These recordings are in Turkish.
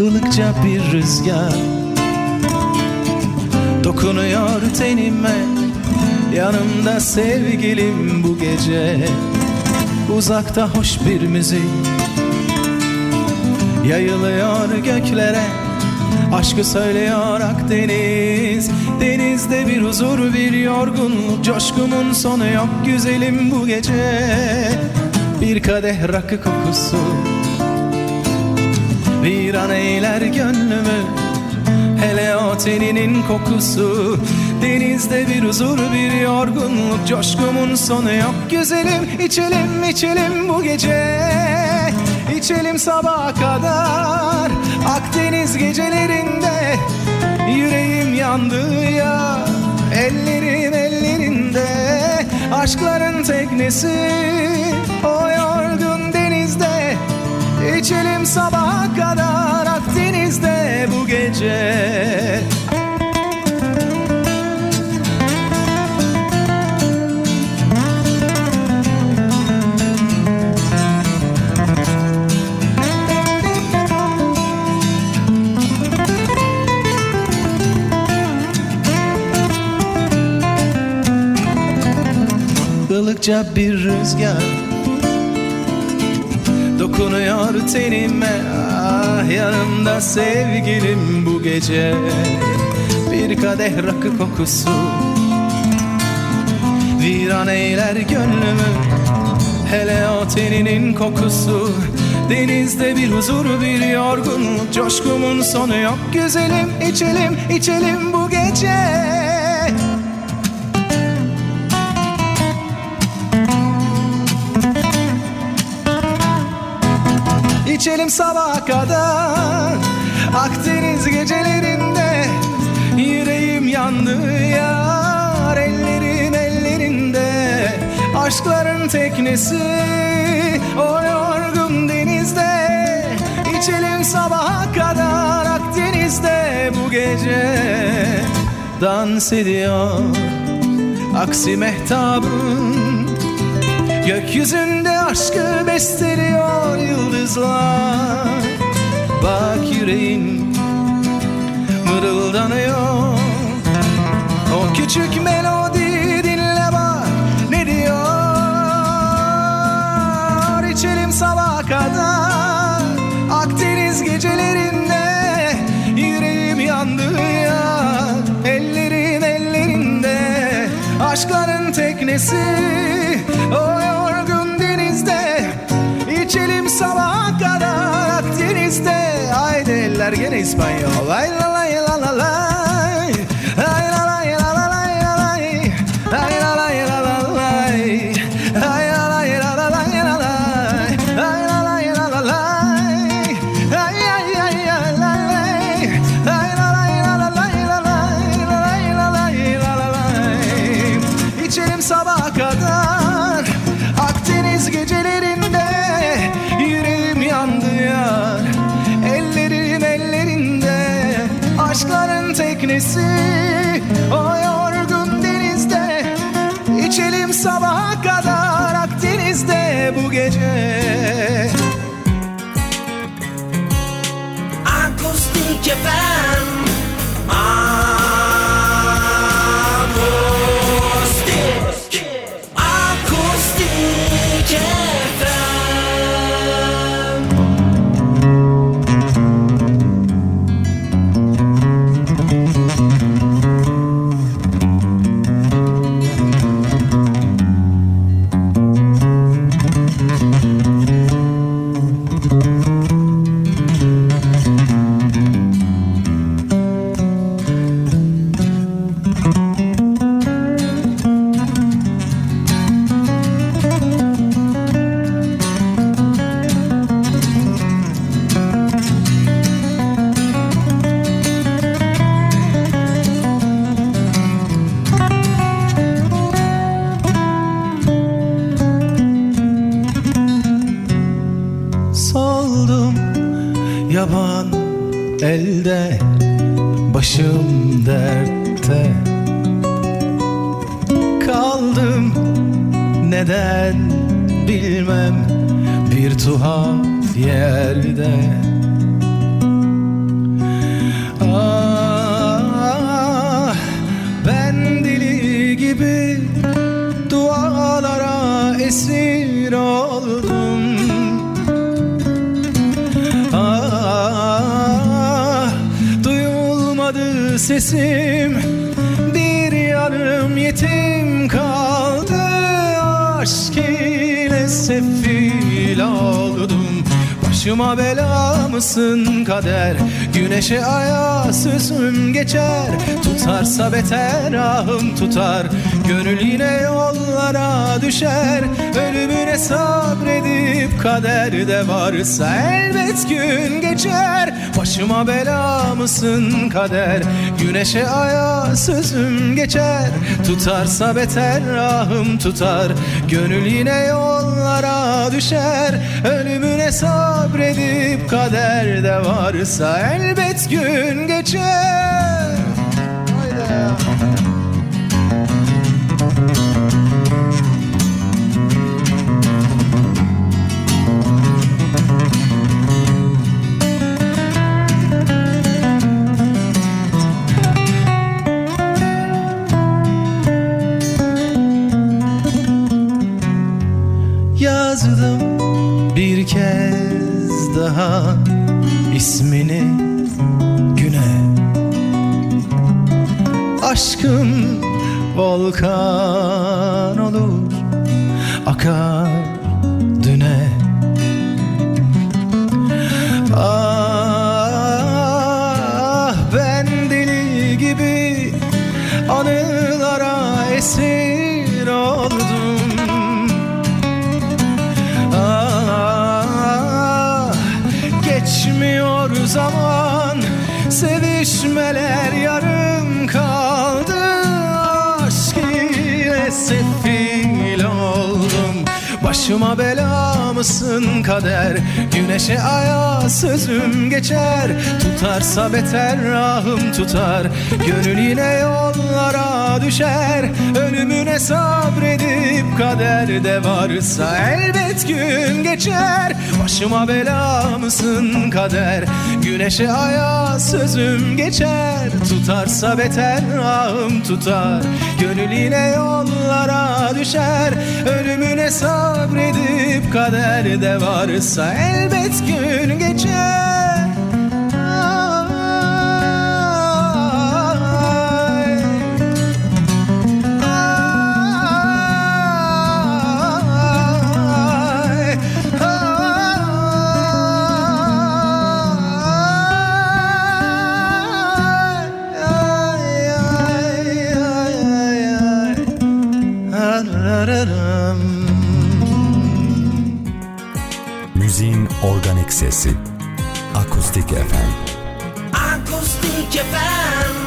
Ilıkça bir rüzgar Dokunuyor tenime Yanımda sevgilim bu gece. Uzakta hoş bir müzik. Yayılıyor göklere. Aşkı söylüyor Akdeniz. Denizde bir huzur bir yorgunluk Coşkumun sonu yok güzelim bu gece. Bir kadeh rakı kokusu. Bir an eyler gönlümü. Hele o teninin kokusu Denizde bir huzur bir yorgunluk Coşkumun sonu yok. Güzelim içelim içelim bu gece. İçelim sabaha kadar. Akdeniz gecelerinde Yüreğim yandı ya. Ellerim ellerinde. Aşkların teknesi. O yorgun denizde. İçelim sabaha kadar Akdeniz'de bu gece ılıkça bir rüzgar. Dokunuyor tenime ah yanımda sevgilim bu gece. Bir kadeh rakı kokusu. Viran eyler gönlümü Hele o teninin kokusu. Denizde bir huzur bir yorgunluk Coşkumun sonu yok. Güzelim içelim içelim bu gece sabaha kadar. Akdeniz gecelerinde Yüreğim yandı yar. Ellerin ellerinde Aşkların teknesi. O yorgun denizde İçelim sabaha kadar. Akdeniz'de bu gece Dans ediyor. Aksi mehtabın Gökyüzünde aşkı besteliyor yıldızlar. Bak yüreğin mırıldanıyor. O küçük melodi dinle bak ne diyor? İçelim sabaha kadar. Akdeniz gecelerinde Yüreğim yandı ya. Ellerin ellerinde Aşkların teknesi sabaha kadar Akdeniz'de. Haydi eller gene İspanyol. La la elde başım dertte. Kaldım neden bilmem bir tuhaf yerde. Ah ben deli gibi dualara esir oldum sesim bir yarım yetim kaldı. Aşk ile sefil oldum. Başıma bela mısın kader? Güneşe aya sözüm geçer. Tutarsa beter ahım tutar Gönül yine yollara düşer. Ölümüne sabredip kaderde varsa Elbet gün geçer. Başıma bela mısın kader? Güneşe aya sözüm geçer. Tutarsa beter ahım tutar. Gönül yine yollara düşer. Ölümüne sabredip kaderde varsa Elbet gün geçer daha ismini güne. Aşkım volkan olur akar Sevişmeler yarım kaldı Aşk ile sefil oldum. Başıma bela mısın kader? Güneşe aya sözüm geçer. Tutarsa beter rahım tutar. Gönül yine yollara düşer. Ölümüne sabredip kaderde varsa Elbet gün geçer. Başıma bela mısın kader? Güneşe aya sözüm geçer. Tutarsa beter rahım tutar. Gönül yine yollara düşer. Ölümüne sabredip kaderde varsa Elbet gün geçer sesi. Akustik FM. Akustik FM.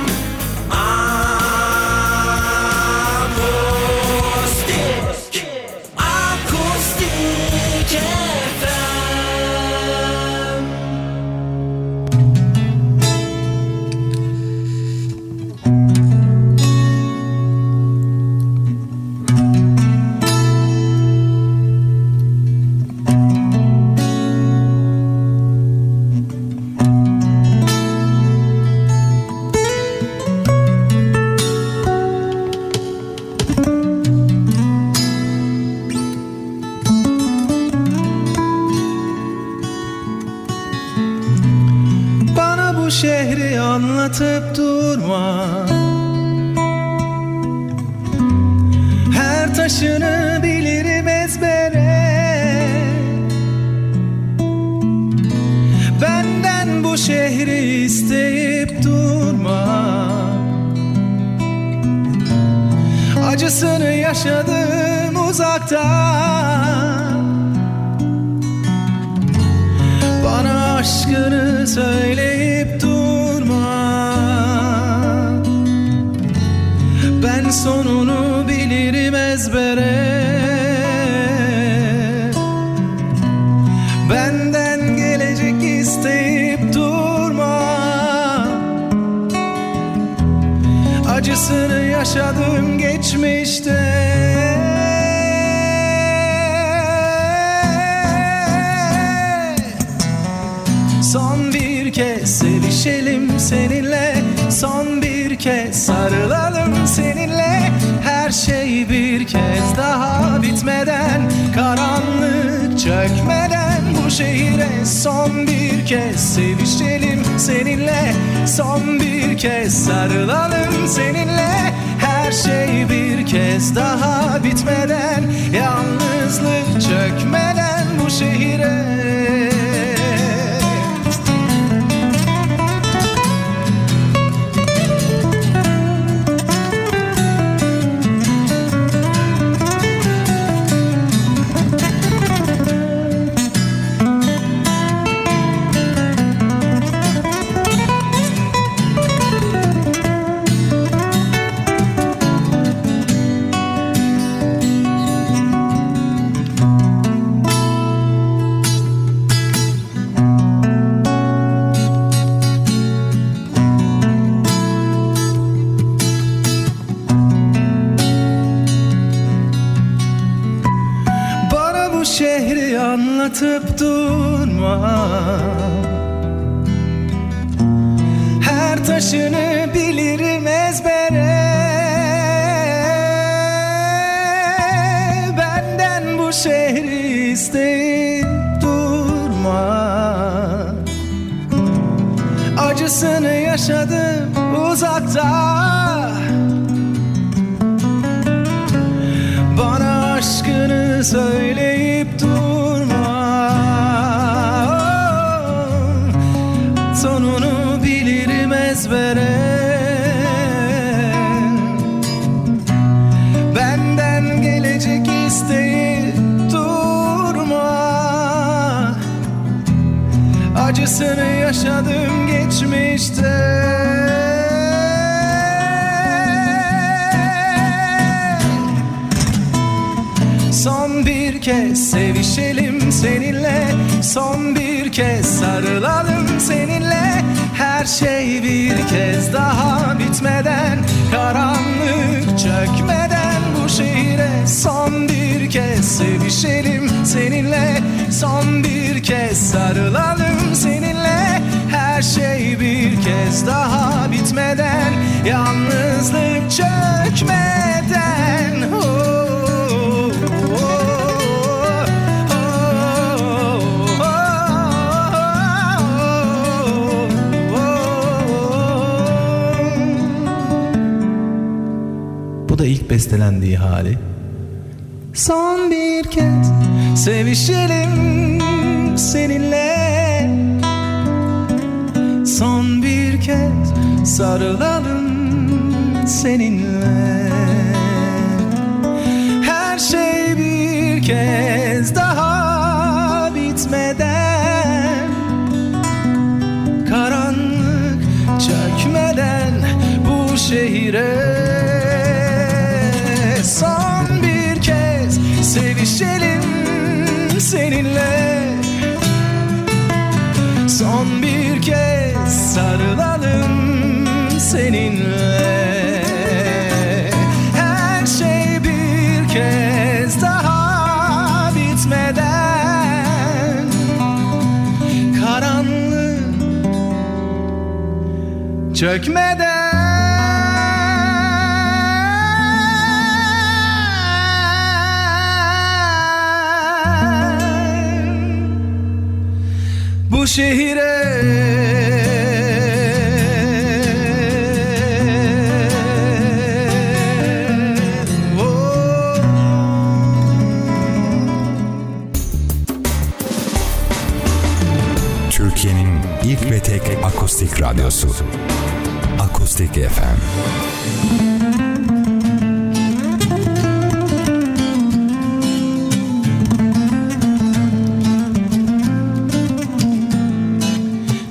Son bir kez sevişelim seninle. Son bir kez sarılalım seninle. Her şey bir kez daha bitmeden Yalnızlık çökmeden bu şehire Acısını yaşadım geçmişte. Son bir kez sevişelim seninle Son bir kez sarılalım seninle. Her şey bir kez daha bitmeden Karanlık çökmeden şehire Son bir kez sevişelim seninle Son bir kez sarılalım seninle. Her şey bir kez daha bitmeden Yalnızlık çökmeden. Oh, da ilk bestelendiği hali. Son bir kez sevişelim seninle Son bir kez sarılalım seninle Her şey bir kez daha bitmeden Karanlık çökmeden bu şehire çökmeden bu şehire Türkiye'nin ilk ve akustik radyosu. Akustik FM.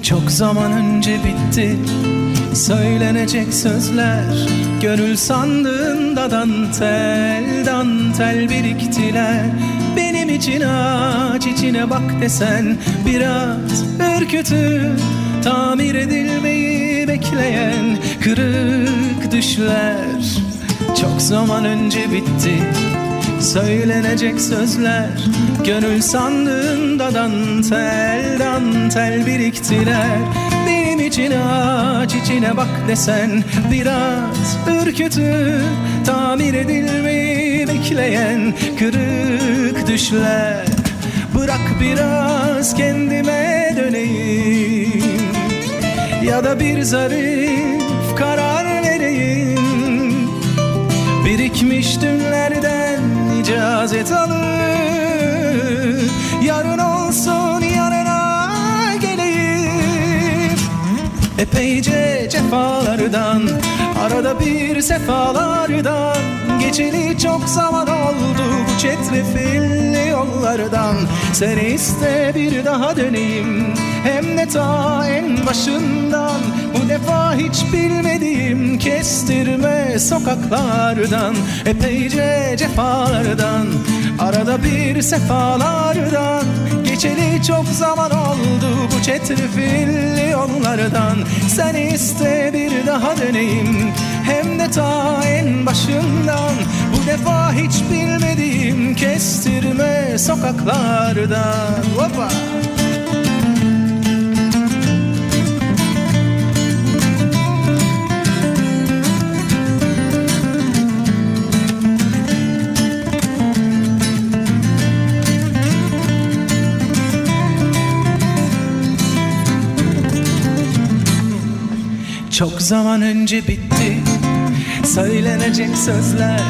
Çok zaman önce bitti Söylenecek sözler. Gönül sandığında dantel Dantel biriktiler. Benim için aç içine bak desen Biraz ürkütü Tamir edilmeyi bekleyen Kırık düşler. Çok zaman önce bitti Söylenecek sözler. Gönül sandığında dantel dantel biriktiler. Benim için aç içine bak desen Biraz ürkütü tamir edilmeyi bekleyen Kırık düşler. Bırak biraz kendime döneyim. Ya da bir zarif Birikmiş dünlerden icazet alıp Yarın olsun Epeyce cefalardan Arada bir sefalardan Geçeli çok zaman oldu bu çetrefilli yollardan. Sen iste bir daha döneyim Hem de ta en başından. Bu defa hiç bilmediğim kestirme sokaklardan Epeyce cefalardan Arada bir sefalardan Geçeli çok zaman oldu bu çetrefilli yollardan. Sen iste bir daha döneyim Hem de ta en başından. Bu defa hiç bilmediğim kestirme sokaklardan. Hoppa! Çok zaman önce bitti. Söylenecek sözler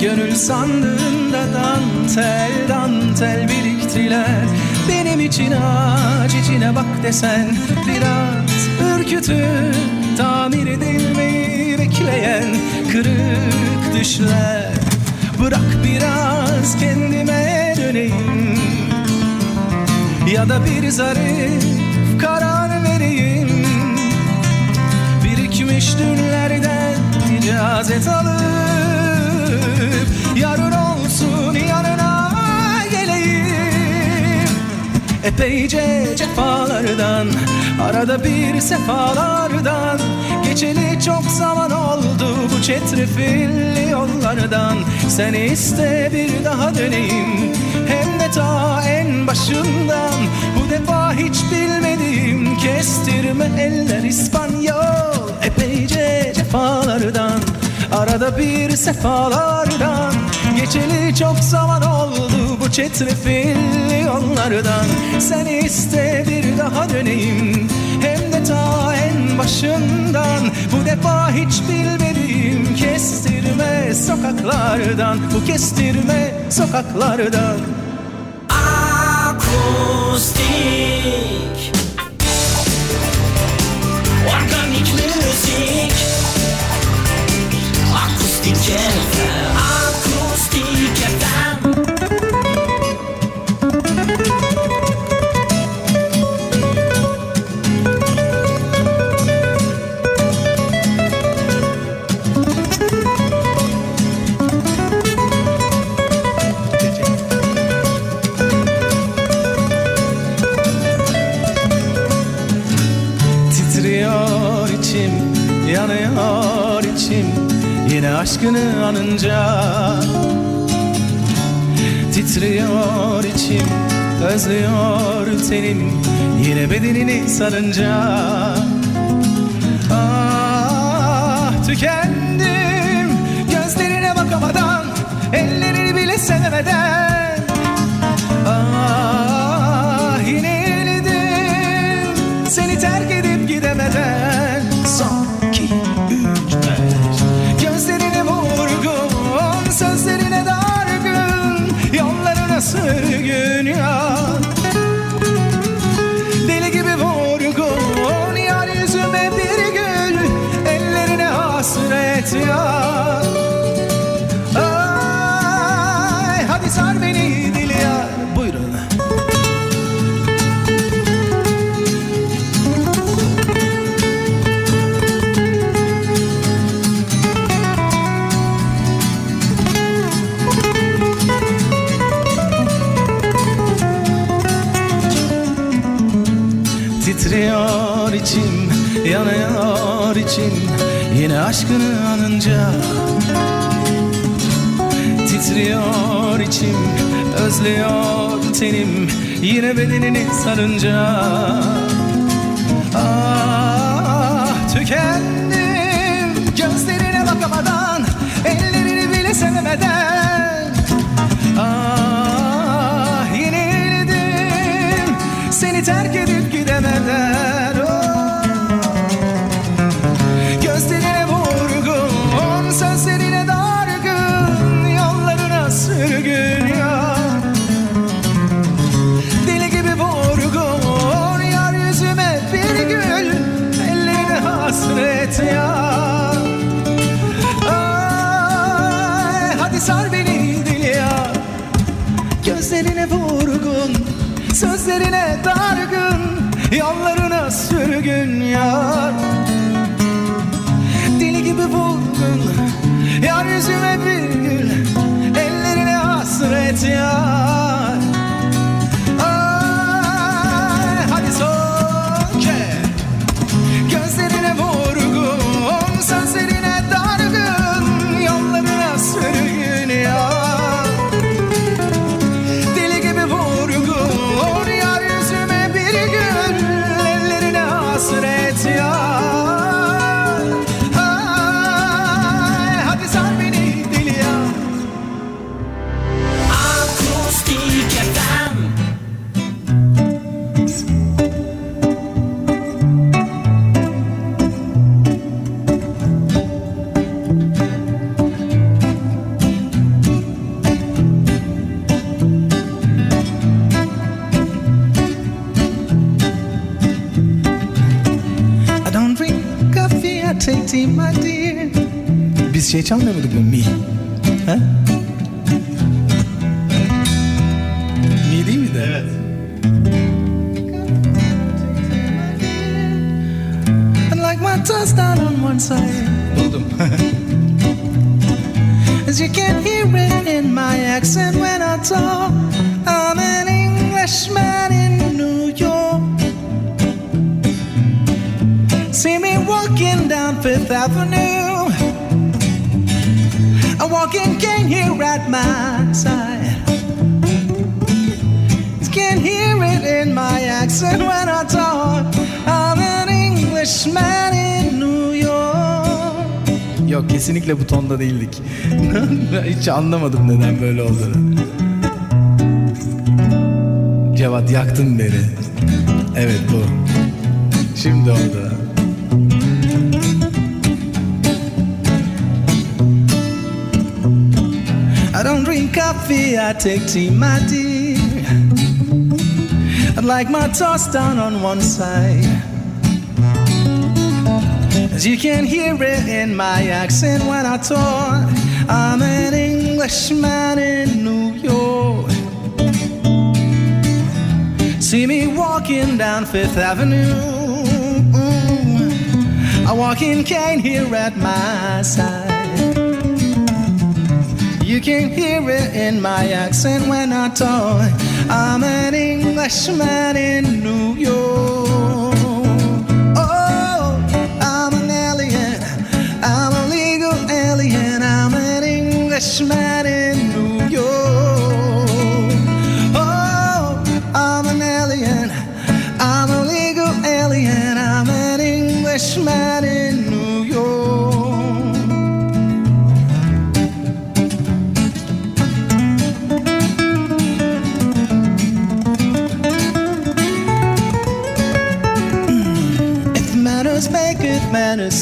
Gönül sandığında dantel dantel biriktiler. Benim için aç içine bak desen Biraz ürkütü tamir edilmeyi bekleyen Kırık düşler. Bırak biraz kendime döneyim. Ya da bir zarif karar Birikmiş dünlerden icazet alıp Yarın olsun yanına geleyim. Epeyce cefalardan Arada bir sefalardan Geçeli çok zaman oldu bu çetrefilli yollardan. Sen iste bir daha döneyim Hem de ta en başından. Bu defa hiç bilmediğim kestirme eller İspanyol. Epeyce cefalardan Arada bir sefalardan. Geçeli çok zaman oldu bu çetrefilli yollardan Sen iste bir daha döneyim Hem de ta en başından. Bu defa hiç bilmediğim kestirme sokaklardan. Bu kestirme sokaklardan. Akustik Akustik özlüyor tenim. Yine bedenini sarınca. Ah tükendim. Gözlerine bakamadan Ellerini bile sevemeden. Ah yenildim Seni terk edip aşkını anınca Titriyor içim Özlüyor tenim. Yine bedenini sarınca Ah tükendim. Gözlerine bakamadan Ellerini bile sevemeden. Ah yenildim. Seni terk edip Gözlerine vurgun Sözlerine dargın Yollarına sürgün yar. Deli gibi vurgun Yar yüzüme bir gül Ellerine hasret yar Biz şey çalmıyorduk mu? Mi. Ha? Mi değil miydi? Evet. And like my on one side. Buldum. As you can hear it in my accent when I talk. I'm an Englishman in New York. See me walking down Fifth Avenue. A walking cane here at my side. Can hear it in my accent when I talk. I'm an Englishman in New York. Yok kesinlikle bu tonda değildik. Hiç anlamadım neden böyle olduğunu. Cevat yaktın beni. Evet bu. Şimdi oldu. Coffee, I take tea, my dear. I'd like my toast down on one side. As you can hear it in my accent when I talk, I'm an Englishman in New York. See me walking down Fifth Avenue. A walking cane here at my side. You can hear it in my accent when I talk. I'm an Englishman in New York. Oh, I'm an alien. I'm a legal alien. I'm an Englishman in New York. Oh, I'm an alien. I'm a legal alien. I'm an Englishman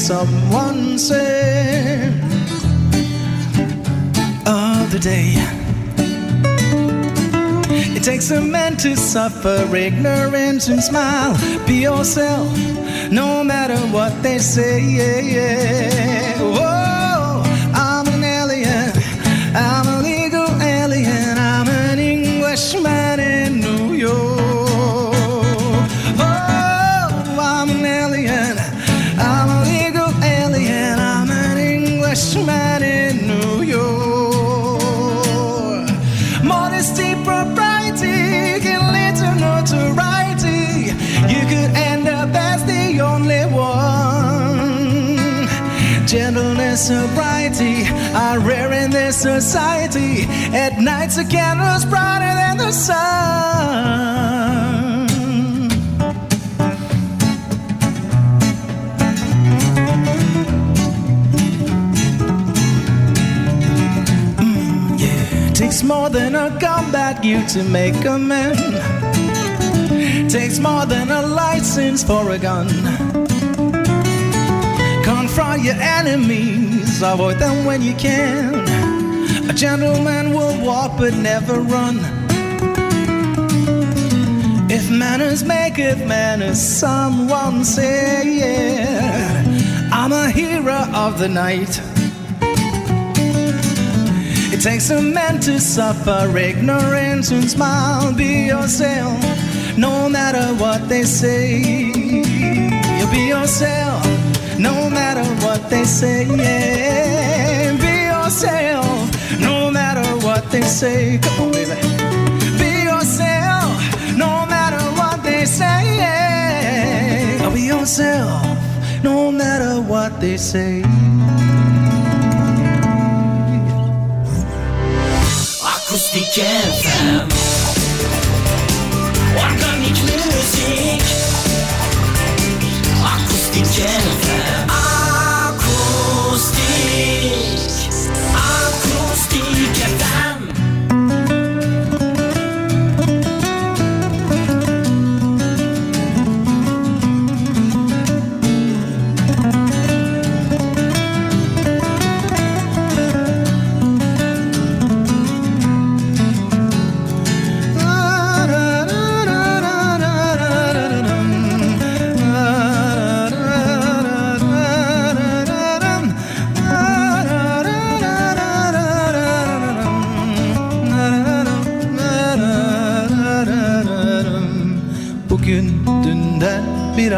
someone said oh, other day. It takes a man to suffer ignorance and smile. Be yourself, no matter what they say. Yeah, yeah. Society. At night, the candles brighter than the sun. Mm. Takes more than a combat you to make a man. Takes more than a license for a gun. Confront your enemies, avoid them when you can. Gentleman will walk but never run. If manners make it manners, someone say, yeah. I'm a hero of the night. It takes a man to suffer ignorance and smile. Be yourself, no matter what they say. You be yourself, no matter what they say. Yeah. Be yourself, they say. Come on, baby. Be yourself, no matter what they say. Be yourself, no matter what they say. Akustik FM Organik müzik Akustik FM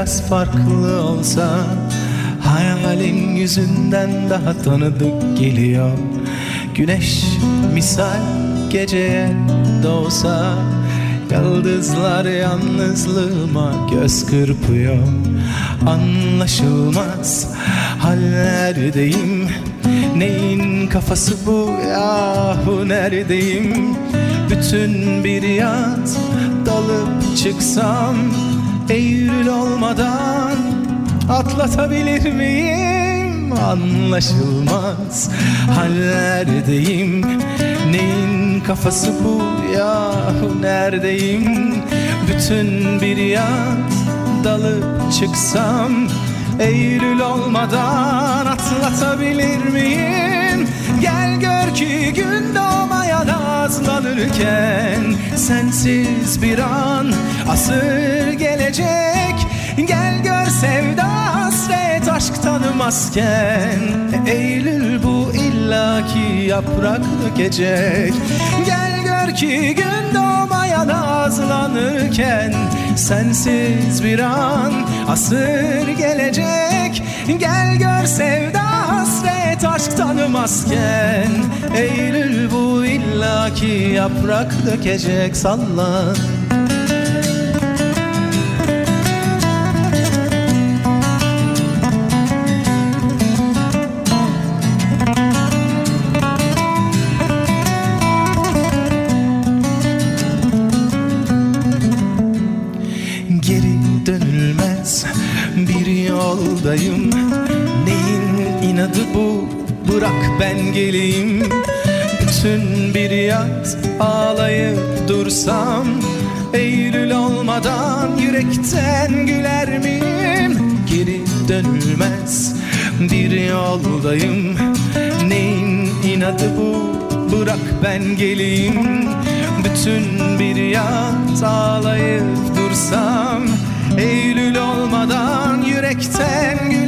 biraz farklı olsa Hayalin yüzünden daha tanıdık geliyor. Güneş misal geceye doğsa Yıldızlar yalnızlığıma göz kırpıyor. Anlaşılmaz hallerdeyim. Neyin kafası bu yahu neredeyim? Bütün bir yaz dalıp çıksam Eylül olmadan atlatabilir miyim? Anlaşılmaz hallerdeyim Neyin kafası bu yahu neredeyim? Bütün bir yaz dalıp çıksam Eylül olmadan atlatabilir miyim? Gel gör ki gün doğmaya nazlanırken Sensiz bir an asır gelecek. Gel gör sevda hasret aşk tanımazken. Eylül bu illaki yaprak dökecek Gel gör ki gün doğmaya nazlanırken Sensiz bir an asır gelecek. Gel gör sevda aşk tanımazken Eylül bu illaki yaprak dökecek salla geleyim. Bütün bir yaz ağlayıp dursam Eylül olmadan yürekten güler miyim? Geri dönülmez bir yoldayım. Neyin inadı bu? Bırak ben geleyim. Bütün bir yaz ağlayıp dursam Eylül olmadan yürekten güler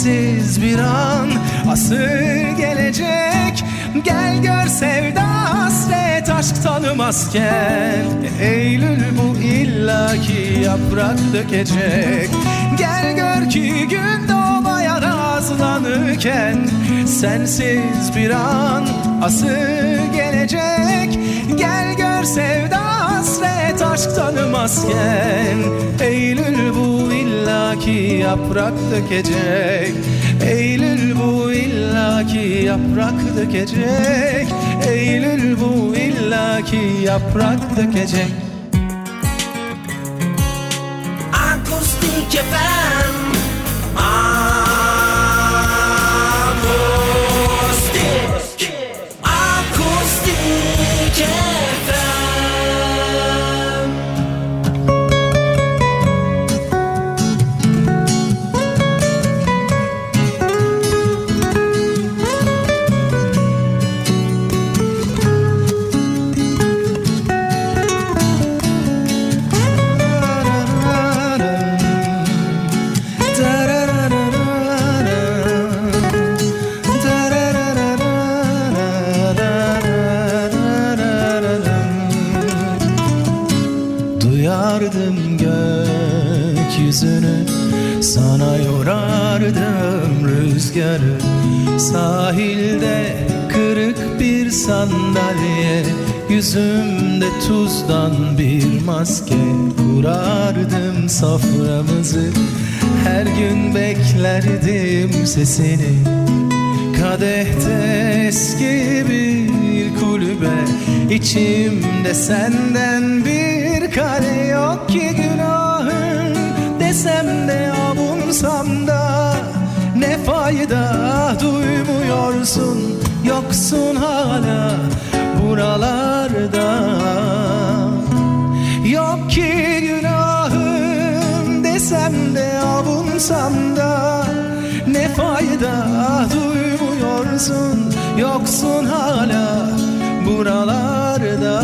Sensiz bir an. Asır gelecek. Gel gör sevda hasret aşk tanımazken. Eylül bu illaki yaprak dökecek. Gel gör ki gün doğmaya nazlanırken Sensiz bir an asır gelecek. Gel gör sevda hasret aşk tanımazken. Eylül bu illaki yaprak dökecek. Eylül bu illaki yaprak dökecek. Eylül bu illaki yaprak dökecek sandalye Yüzümde tuzdan bir maske Kurardım soframızı. Her gün beklerdim sesini. Kadehte eski bir kulübe içimde senden bir kare yok ki günahım. Desem de avunsam da ne fayda duymuyorsun Yoksun hala buralarda. Yok ki günahım desem de avunsam da Ne fayda duymuyorsun? Yoksun hala buralarda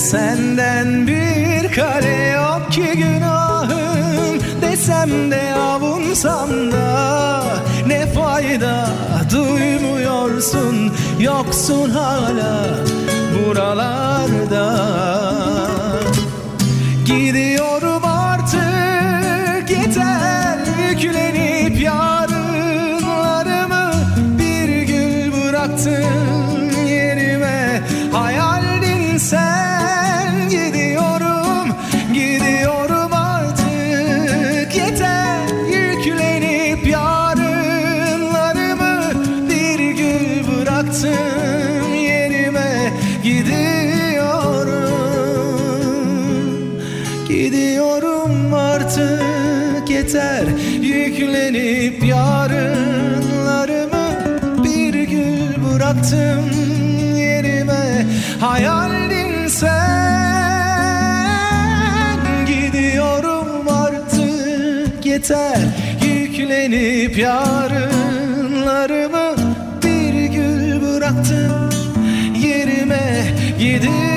senden bir kare yok ki günahım Desem de avunsam da ne fayda duymuyorsun? Yoksun hala buralarda. Gidiyorum bıraktım yerime Hayaldin sen. Gidiyorum artık yeter Yüklenip yarınlarımı Bir gül bıraktım yerime. Gidiyorum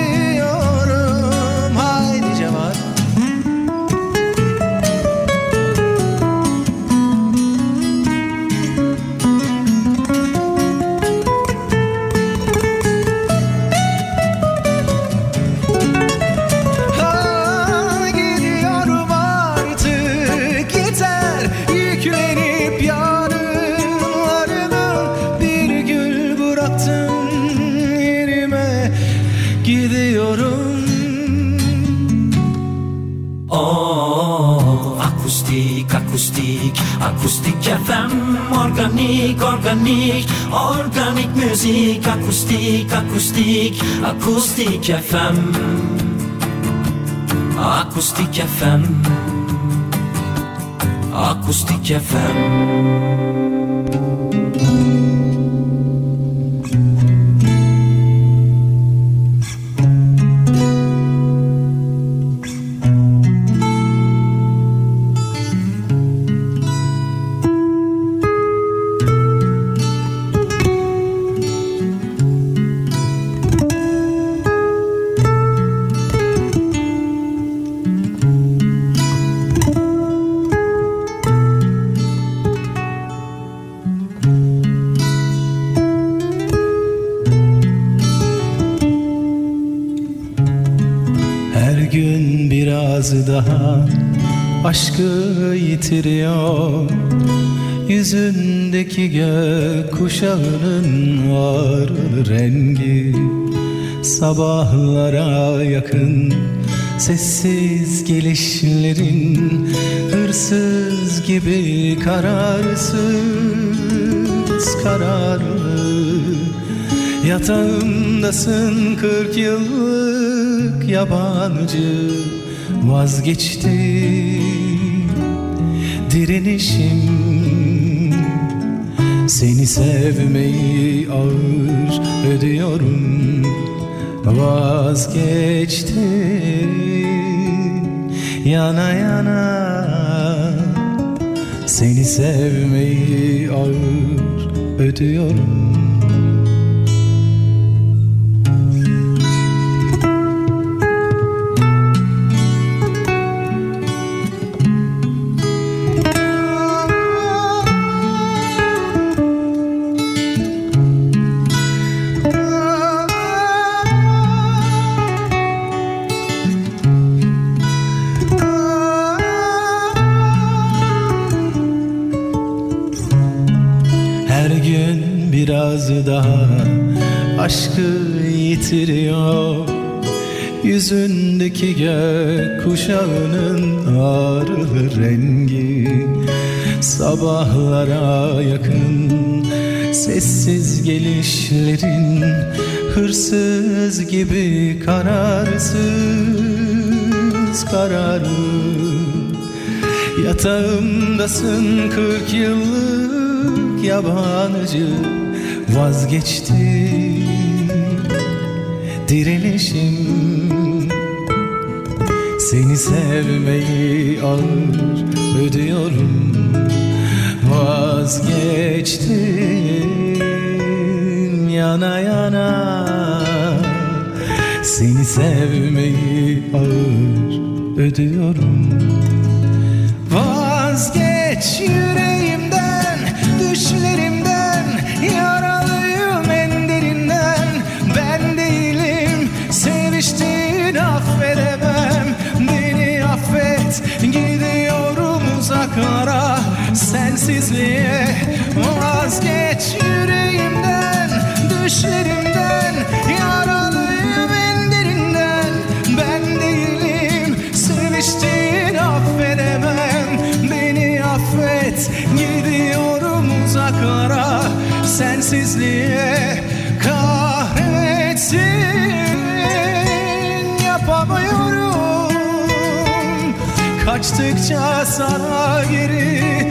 Organik, organik, organik müzik Akustik, akustik, akustik FM Akustik FM Akustik FM gün biraz daha aşkı yitiriyor. Yüzündeki gök kuşağının var rengi. Sabahlara yakın sessiz gelişlerin Hırsız gibi kararsız kararlı. Yatağımdasın kırk yıllık yabancı. Vazgeçti. Direnişim. Seni sevmeyi ağır ödüyorum. Vazgeçti. Yana yana. Seni sevmeyi ağır ödüyorum aşkı yitiriyor. Yüzündeki gök kuşağının ağrılı rengi. Sabahlara yakın sessiz gelişlerin Hırsız gibi kararsız kararlı. Yatağımdasın kırk yıllık yabancı. Vazgeçti direnişim Seni sevmeyi ağır ödüyorum. Vazgeçtim yana yana. Seni sevmeyi ağır ödüyorum. Vazgeç yüreğimden, Kaçtıkça sana geri